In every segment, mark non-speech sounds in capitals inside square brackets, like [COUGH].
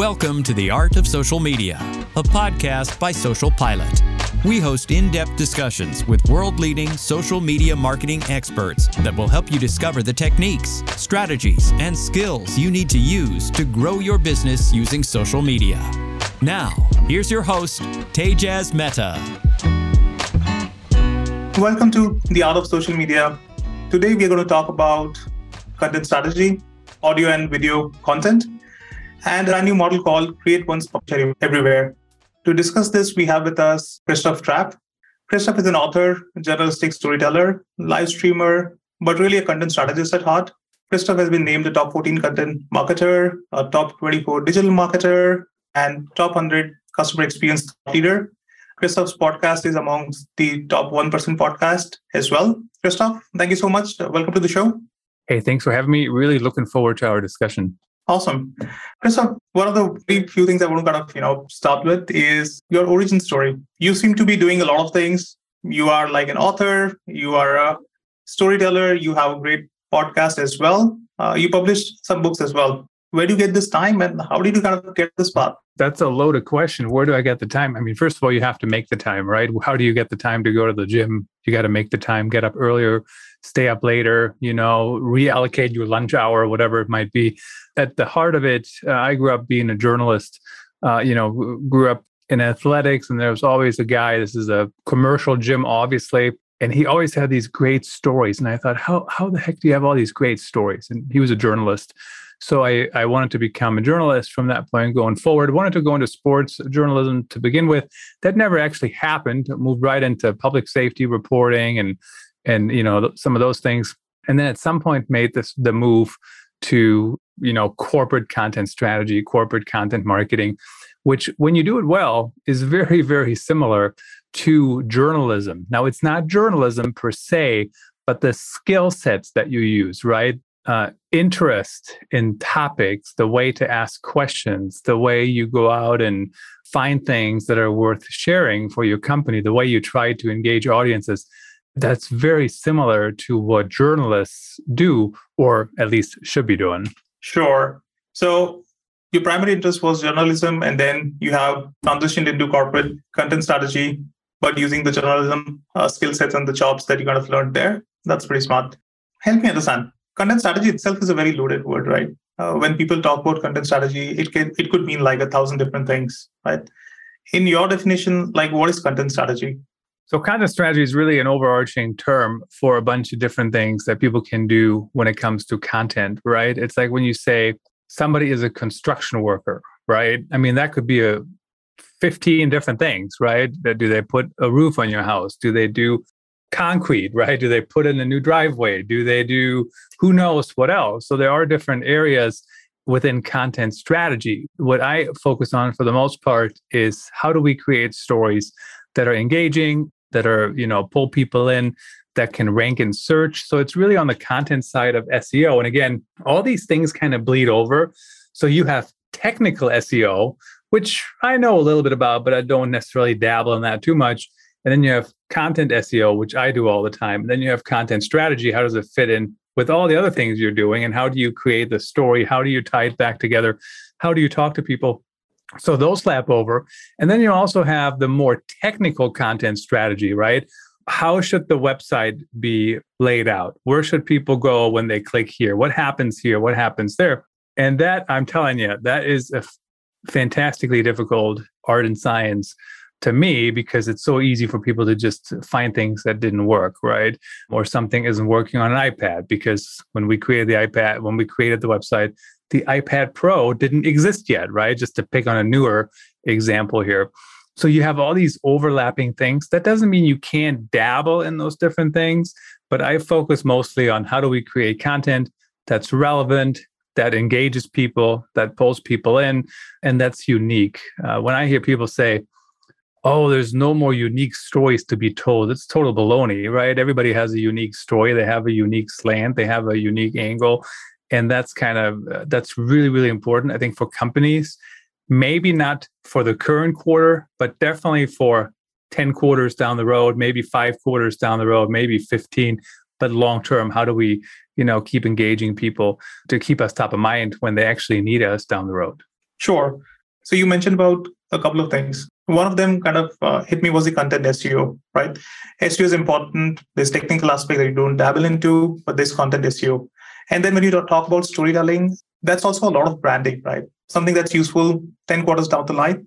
Welcome to The Art of Social Media, a podcast by Social Pilot. We host in depth discussions with world leading social media marketing experts that will help you discover the techniques, strategies, and skills you need to use to grow your business using social media. Now, here's your host, Tejaz Mehta. Welcome to The Art of Social Media. Today, we're going to talk about content strategy, audio and video content and a new model called Create Once Publish Everywhere. To discuss this, we have with us Christoph Trappe. Christoph is an author, journalistic storyteller, live streamer, but really a content strategist at heart. Christoph has been named the top 14 content marketer, a top 24 digital marketer, and top 100 customer experience leader. Christoph's podcast is amongst the top 1% podcast as well. Christoph, thank you so much. Welcome to the show. Hey, thanks for having me. Really looking forward to our discussion. Awesome. Christoph, one of the few things I want to kind of, you know, start with is your origin story. You seem to be doing a lot of things. You are like an author, you are a storyteller, you have a great podcast as well. Uh, you published some books as well. Where do you get this time and how did you kind of get this path? That's a loaded question. Where do I get the time? I mean, first of all, you have to make the time, right? How do you get the time to go to the gym? You got to make the time, get up earlier, stay up later, you know, reallocate your lunch hour, whatever it might be. At the heart of it, uh, I grew up being a journalist, uh, you know, grew up in athletics, and there was always a guy, this is a commercial gym, obviously. And he always had these great stories. And I thought, how, how the heck do you have all these great stories? And he was a journalist. So I, I wanted to become a journalist from that point going forward. Wanted to go into sports journalism to begin with. That never actually happened. Moved right into public safety reporting and and you know some of those things and then at some point made this the move to you know corporate content strategy corporate content marketing which when you do it well is [LAUGHS] very very similar to journalism. Now it's not journalism per se but the skill sets that you use right? Uh, interest in topics the way to ask questions the way you go out and find things that are worth sharing for your company the way you try to engage audiences that's very similar to what journalists do, or at least should be doing. Sure. So your primary interest was journalism, and then you have transitioned into corporate content strategy, but using the journalism uh, skill sets and the jobs that you kind of learned there. That's pretty smart. Help me understand. Content strategy itself is a very loaded word, right? Uh, when people talk about content strategy, it can it could mean like a thousand different things, right? In your definition, like what is content strategy? So, content strategy is really an overarching term for a bunch of different things that people can do when it comes to content, right? It's like when you say somebody is a construction worker, right? I mean, that could be a 15 different things, right? That do they put a roof on your house? Do they do concrete, right? Do they put in a new driveway? Do they do who knows what else? So there are different areas within content strategy. What I focus on for the most part is how do we create stories that are engaging, that are you know pull people in that can rank in search. So it's really on the content side of seo and again all these things kind of bleed over. So you have technical seo which i know a little bit about but i don't necessarily dabble in that too much. And then you have content seo which i do all the time. And then you have content strategy. How does it fit in with all the other things you're doing? And how do you create the story? How do you tie it back together? How do you talk to people so those lap over. And then you also have the more technical content strategy, right? How should the website be laid out? Where should people go when they click here? What happens here? What happens there? And that, I'm telling you, that is a fantastically difficult art and science to me because it's so easy for people to just find things that didn't work, right? Or something isn't working on an iPad because when we created the iPad, when we created the website, the iPad Pro didn't exist yet, right? Just to pick on a newer example here. So you have all these overlapping things. That doesn't mean you can't dabble in those different things, but I focus mostly on how do we create content that's relevant, that engages people, that pulls people in, and that's unique. Uh, when I hear people say, oh, there's no more unique stories to be told. It's total baloney, right? Everybody has a unique story. They have a unique slant. They have a unique angle and that's kind of uh, that's really really important i think for companies maybe not for the current quarter but definitely for 10 quarters down the road maybe 5 quarters down the road maybe 15 but long term how do we you know keep engaging people to keep us top of mind when they actually need us down the road Sure. So you mentioned about a couple of things. One of them kind of uh, hit me was the content SEO, right? SEO is important. There's technical aspect that you don't dabble into, but there's content SEO. And then when you talk about storytelling, that's also a lot of branding, right? Something that's useful 10 quarters down the line.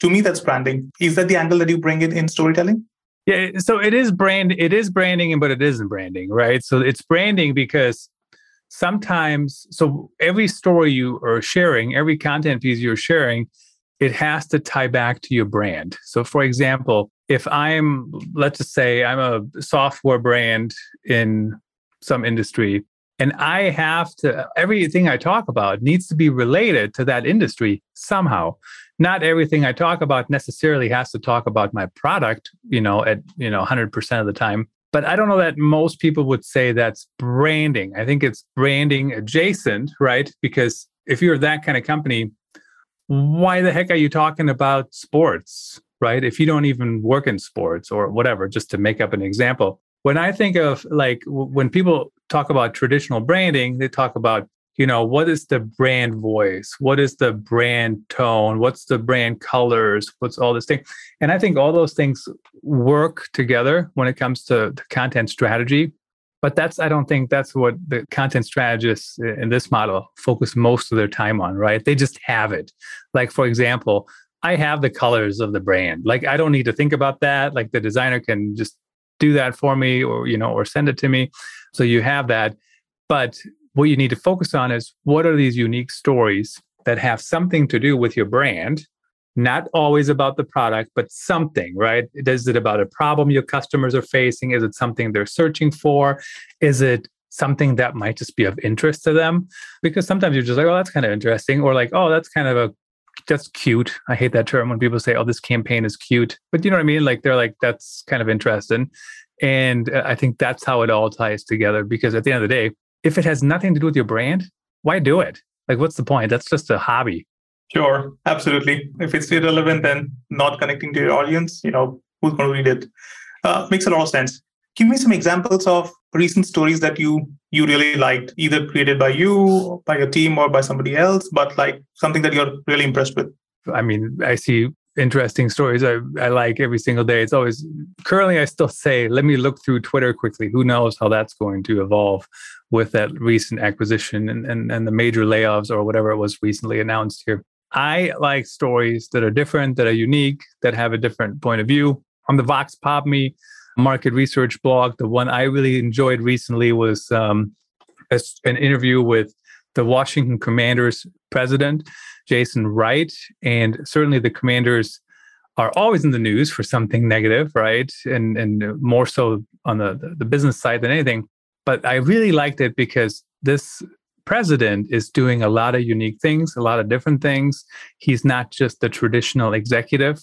To me, that's branding. Is that the angle that you bring in in storytelling? Yeah, so it is brand it is branding but it isn't branding, right? So it's branding because sometimes so every story you are sharing, every content piece you're sharing, it has to tie back to your brand. So for example, if I'm let's just say I'm a software brand in some industry and I have to, everything I talk about needs to be related to that industry somehow. Not everything I talk about necessarily has to talk about my product, you know, at, you know, 100% of the time. But I don't know that most people would say that's branding. I think it's branding adjacent, right? Because if you're that kind of company, why the heck are you talking about sports, right? If you don't even work in sports or whatever, just to make up an example when I think of like when people talk about traditional branding, they talk about, you know, what is the brand voice? What is the brand tone? What's the brand colors? What's all this thing? And I think all those things work together when it comes to, to content strategy. But that's, I don't think that's what the content strategists in this model focus most of their time on, right? They just have it. Like, for example, I have the colors of the brand. Like, I don't need to think about that. Like, the designer can just do that for me or you know or send it to me so you have that but what you need to focus on is what are these unique stories that have something to do with your brand not always about the product but something right is it about a problem your customers are facing is it something they're searching for is it something that might just be of interest to them because sometimes you're just like oh that's kind of interesting or like oh that's kind of a that's cute. I hate that term when people say, "Oh, this campaign is cute," but you know what I mean. Like they're like, "That's kind of interesting," and uh, I think that's how it all ties together. Because at the end of the day, if it has nothing to do with your brand, why do it? Like, what's the point? That's just a hobby. Sure, absolutely. If it's irrelevant and not connecting to your audience, you know, who's going to read it? Uh, makes a lot of sense. Give me some examples of recent stories that you you really liked, either created by you, by your team, or by somebody else, but like something that you're really impressed with. I mean, I see interesting stories I, I like every single day. It's always currently I still say, let me look through Twitter quickly. Who knows how that's going to evolve with that recent acquisition and, and, and the major layoffs or whatever it was recently announced here. I like stories that are different, that are unique, that have a different point of view. On the Vox Pop Me market research blog, the one I really enjoyed recently was um, a, an interview with the Washington Commanders president, Jason Wright. And certainly the commanders are always in the news for something negative, right? And and more so on the, the business side than anything. But I really liked it because this president is doing a lot of unique things, a lot of different things. He's not just the traditional executive.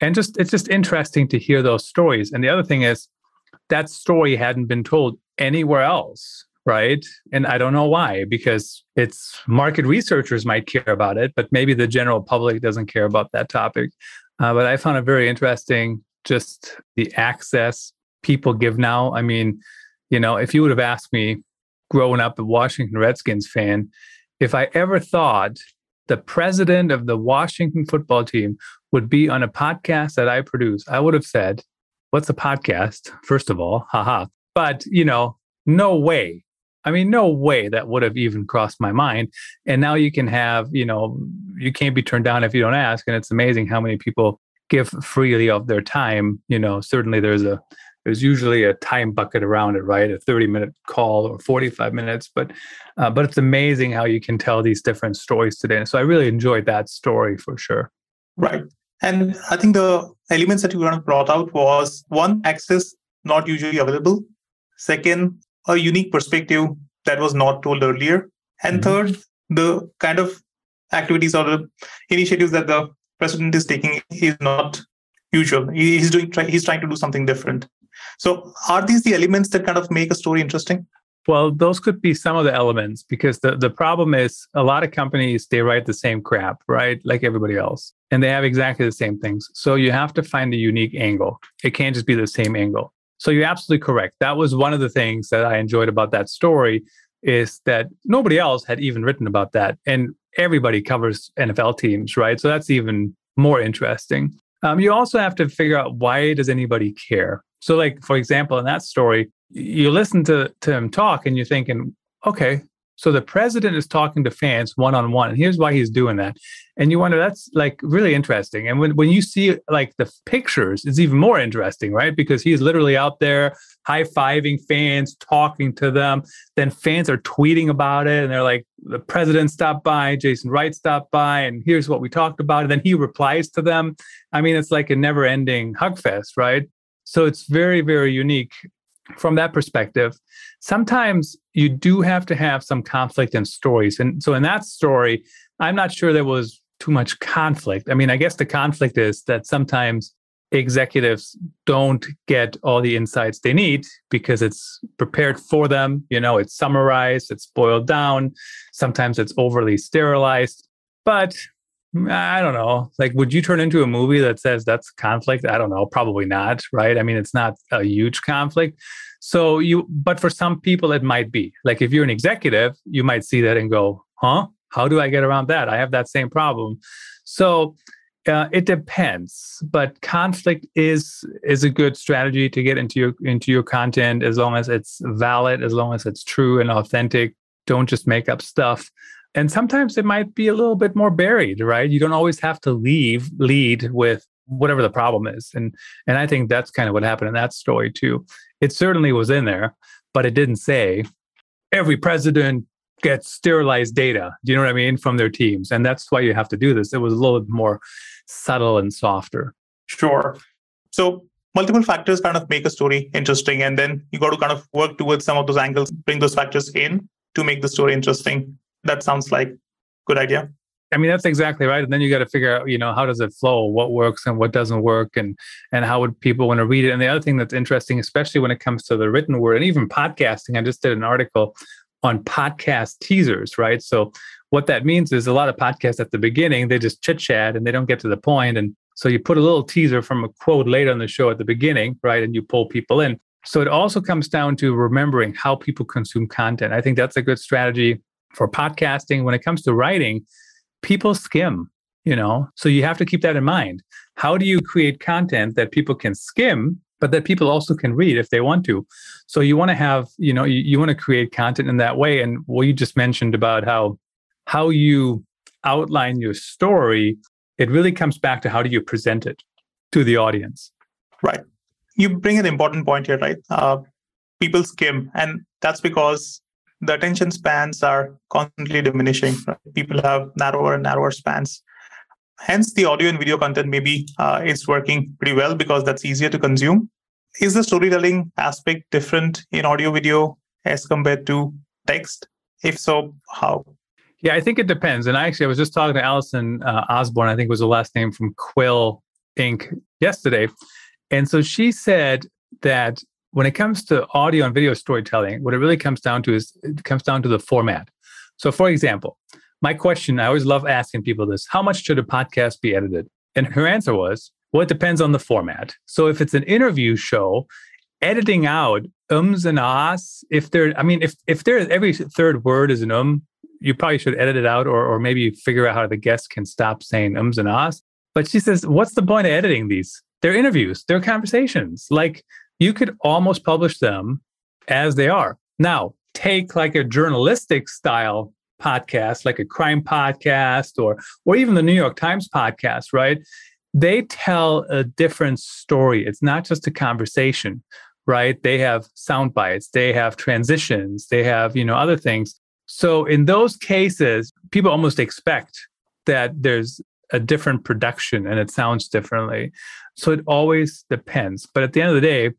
And just it's just interesting to hear those stories. And the other thing is that story hadn't been told anywhere else right? And I don't know why, because it's market researchers might care about it, but maybe the general public doesn't care about that topic. Uh, but I found it very interesting just the access people give now. I mean, you know, if you would have asked me growing up a Washington Redskins fan, if I ever thought the president of the Washington football team would be on a podcast that I produce, I would have said, What's a podcast? First of all, haha. But, you know, no way I mean, no way that would have even crossed my mind. And now you can have, you know, you can't be turned down if you don't ask. And it's amazing how many people give freely of their time. You know, certainly there's a there's usually a time bucket around it, right? A 30 minute call or 45 minutes, but uh, but it's amazing how you can tell these different stories today. And so I really enjoyed that story for sure. Right. And I think the elements that you kind of brought out was one, access not usually available. Second, a unique perspective that was not told earlier. And mm-hmm. third, the kind of activities or the initiatives that the president is taking is not usual. He's doing he's trying to do something different. So are these the elements that kind of make a story interesting? Well, those could be some of the elements because the, the problem is a lot of companies, they write the same crap, right? Like everybody else. And they have exactly the same things. So you have to find a unique angle. It can't just be the same angle. So you're absolutely correct. That was one of the things that I enjoyed about that story is that nobody else had even written about that. And everybody covers NFL teams, right? So that's even more interesting. Um, you also have to figure out why does anybody care? So, like for example, in that story, you listen to, to him talk and you're thinking, okay, so the president is talking to fans one on one, and here's why he's doing that. And you wonder that's like really interesting. And when, when you see like the pictures, it's even more interesting, right? Because he's literally out there high fiving fans, talking to them. Then fans are tweeting about it, and they're like, "The president stopped by, Jason Wright stopped by, and here's what we talked about." And then he replies to them. I mean, it's like a never-ending hug fest, right? So it's very, very unique from that perspective, sometimes you do have to have some conflict in stories. And so in that story, I'm not sure there was too much conflict. I mean, I guess the conflict is that sometimes executives don't get all the insights they need because it's prepared for them. You know, it's summarized, it's boiled down. Sometimes it's overly sterilized. But I don't know. Like, would you turn into a movie that says that's conflict? I don't know. Probably not, right? I mean, it's not a huge conflict. So you, but for some people, it might be. Like, if you're an executive, you might see that and go, huh? How do I get around that? I have that same problem. So uh, it depends, but conflict is is a good strategy to get into your into your content as long as it's valid, as long as it's true and authentic. Don't just make up stuff and sometimes it might be a little bit more buried right? You don't always have to leave lead with whatever the problem is. And and i think that's kind of what happened in that story too. It certainly was in there but it didn't say every president gets sterilized data. Do you know what i mean? From their teams. And that's why you have to do this. It was a little bit more subtle and softer. Sure. So multiple factors kind of make a story interesting. And then you got to kind of work towards some of those angles bring those factors in to make the story interesting that sounds like good idea. I mean, that's exactly right. And then you got to figure out, you know, how does it flow? What works and what doesn't work, and and how would people want to read it? And the other thing that's interesting, especially when it comes to the written word and even podcasting, I just did an article on podcast teasers, right? So what that means is a lot of podcasts at the beginning they just chit chat and they don't get to the point, and so you put a little teaser from a quote later in the show at the beginning, right? And you pull people in. So it also comes down to remembering how people consume content. I think that's a good strategy for podcasting, when it comes to writing, people skim, you know, so you have to keep that in mind. How do you create content that people can skim, but that people also can read if they want to? So you want to have, you know, you, you want to create content in that way. And what you just mentioned about how how you outline your story, it really comes back to how do you present it to the audience. Right. You bring an important point here, right? Uh, people skim, and that's because the attention spans are constantly diminishing. People have narrower and narrower spans. Hence, the audio and video content maybe uh, is working pretty well because that's easier to consume. Is the storytelling aspect different in audio video as compared to text? If so, how? Yeah, I think it depends. And actually, I was just talking to Allison uh, Osborne, I think was the last name from Quill Inc. yesterday. And so she said that when it comes to audio and video storytelling, what it really comes down to is it comes down to the format. So, for example, my question, I always love asking people this how much should a podcast be edited? And her answer was, well, it depends on the format. So, if it's an interview show, editing out ums and ahs, if there, I mean, if, if there every third word is an um, you probably should edit it out or, or maybe figure out how the guest can stop saying ums and ahs. But she says, what's the point of editing these? They're interviews, they're conversations. Like you could almost publish them as they are. Now, take like a journalistic style podcast, like a crime podcast or or even the New York Times podcast, right? They tell a different story. It's not just a conversation, right? They have sound bites, they have transitions, they have, you know, other things. So in those cases, people almost expect that there's a different production and it sounds differently. So it always depends. But at the end of the day,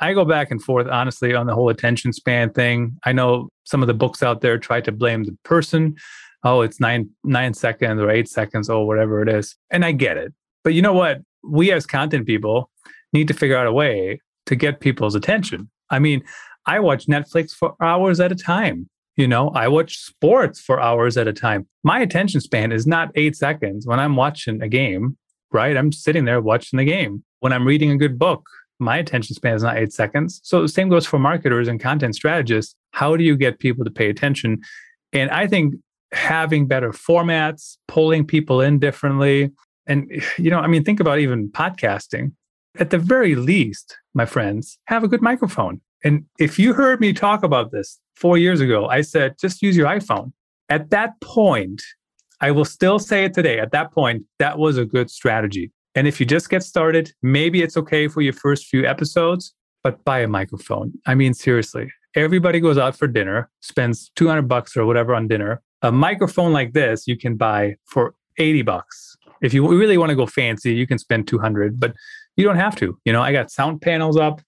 I go back and forth, honestly, on the whole attention span thing. I know some of the books out there try to blame the person. Oh, it's nine nine seconds or eight seconds or whatever it is. And I get it. But you know what? We as content people need to figure out a way to get people's attention. I mean, I watch Netflix for hours at a time. You know, I watch sports for hours at a time. My attention span is not eight seconds when I'm watching a game, right? I'm sitting there watching the game. When I'm reading a good book, my attention span is not eight seconds. So the same goes for marketers and content strategists. How do you get people to pay attention? And I think having better formats, pulling people in differently. And, you know, I mean, think about even podcasting. At the very least, my friends, have a good microphone. And if you heard me talk about this four years ago, I said, just use your iPhone. At that point, I will still say it today. At that point, that was a good strategy. And if you just get started, maybe it's okay for your first few episodes, but buy a microphone. I mean, seriously, everybody goes out for dinner, spends 200 bucks or whatever on dinner. A microphone like this, you can buy for 80 bucks. If you really want to go fancy, you can spend 200, but you don't have to. You know, I got sound panels up.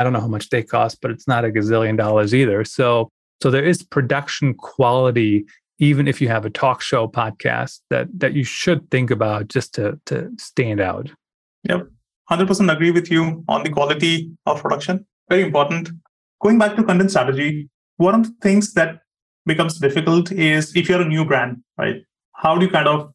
I don't know how much they cost, but it's not a gazillion dollars either. So, so there is production quality even if you have a talk show podcast that that you should think about just to to stand out. Yep. 100% agree with you on the quality of production. Very important. Going back to content strategy, one of the things that becomes difficult is if you're a new brand, right? How do you kind of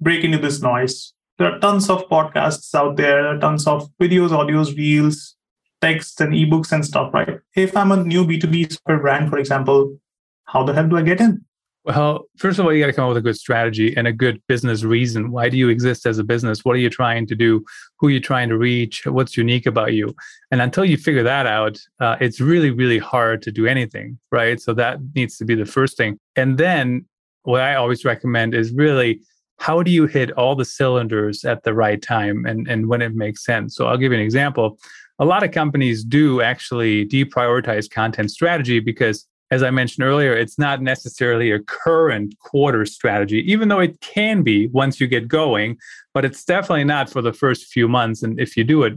break into this noise? There are tons of podcasts out there tons of videos, audios, reels, texts, and ebooks and stuff, right? If I'm a new B2B brand, for example, how the hell do I get in? Well, first of all, you got to come up with a good strategy and a good business reason. Why do you exist as a business? What are you trying to do? Who are you trying to reach? What's unique about you? And until you figure that out, uh, it's really, really hard to do anything, right? So that needs to be the first thing. And then what I always recommend is really how do you hit all the cylinders at the right time and, and when it makes sense? So I'll give you an example. A lot of companies do actually deprioritize content strategy because as I mentioned earlier, it's not necessarily a current quarter strategy, even though it can be once you get going, but it's definitely not for the first few months. And if you do it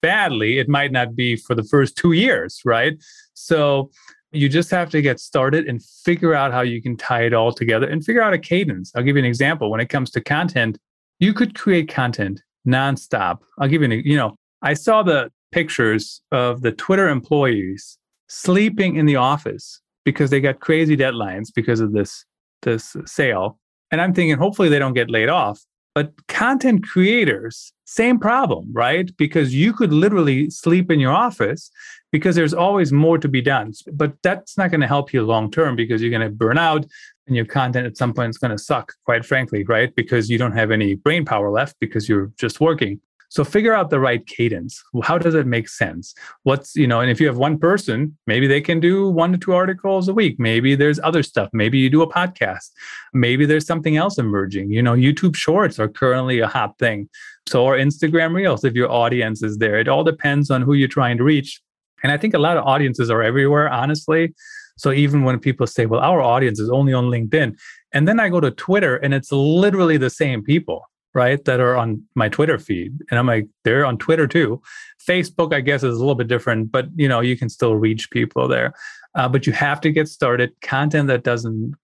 badly, it might not be for the first two years, right? So you just have to get started and figure out how you can tie it all together and figure out a cadence. I'll give you an example. When it comes to content, you could create content nonstop. I'll give you an, you know, I saw the pictures of the Twitter employees sleeping in the office because they got crazy deadlines because of this this sale. And I'm thinking hopefully they don't get laid off. But content creators, same problem, right? Because you could literally sleep in your office because there's always more to be done. But that's not going to help you long term because you're going to burn out and your content at some point is going to suck, quite frankly, right? Because you don't have any brain power left because you're just working. So figure out the right cadence. How does it make sense? What's, you know, and if you have one person, maybe they can do one to two articles a week. Maybe there's other stuff. Maybe you do a podcast. Maybe there's something else emerging. You know, YouTube shorts are currently a hot thing. So, or Instagram reels if your audience is there. It all depends on who you're trying to reach. And I think a lot of audiences are everywhere, honestly. So even when people say, well, our audience is only on LinkedIn, and then I go to Twitter and it's literally the same people right that are on my twitter feed. And i'm like they're on twitter too. Facebook i guess is a little bit different but you know you can still reach people there. Uh, but you have to get started. Content that doesn't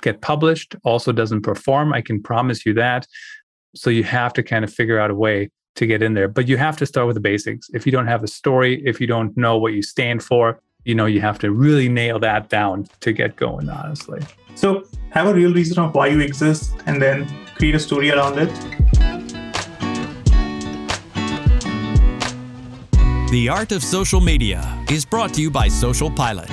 get published also doesn't perform. I can promise you that. So you have to kind of figure out a way to get in there. But you have to start with the basics. If you don't have a story if you don't know what you stand for you know you have to really nail that down to get going honestly so have a real reason of why you exist and then create a story around it. The Art of Social Media is brought to you by Social Pilot.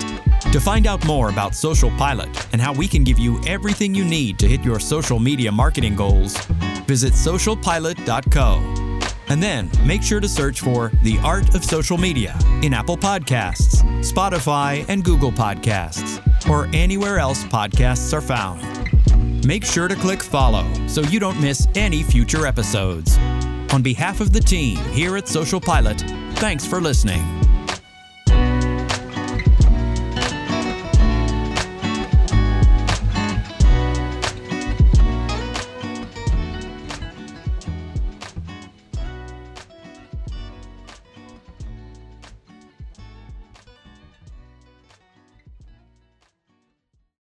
To find out more about Social Pilot and how we can give you everything you need to hit your social media marketing goals, visit socialpilot.co. And then make sure to search for The Art of Social Media in Apple Podcasts, Spotify, and Google Podcasts, or anywhere else podcasts are found. Make sure to click follow so you don't miss any future episodes. On behalf of the team here at Social Pilot, thanks for listening.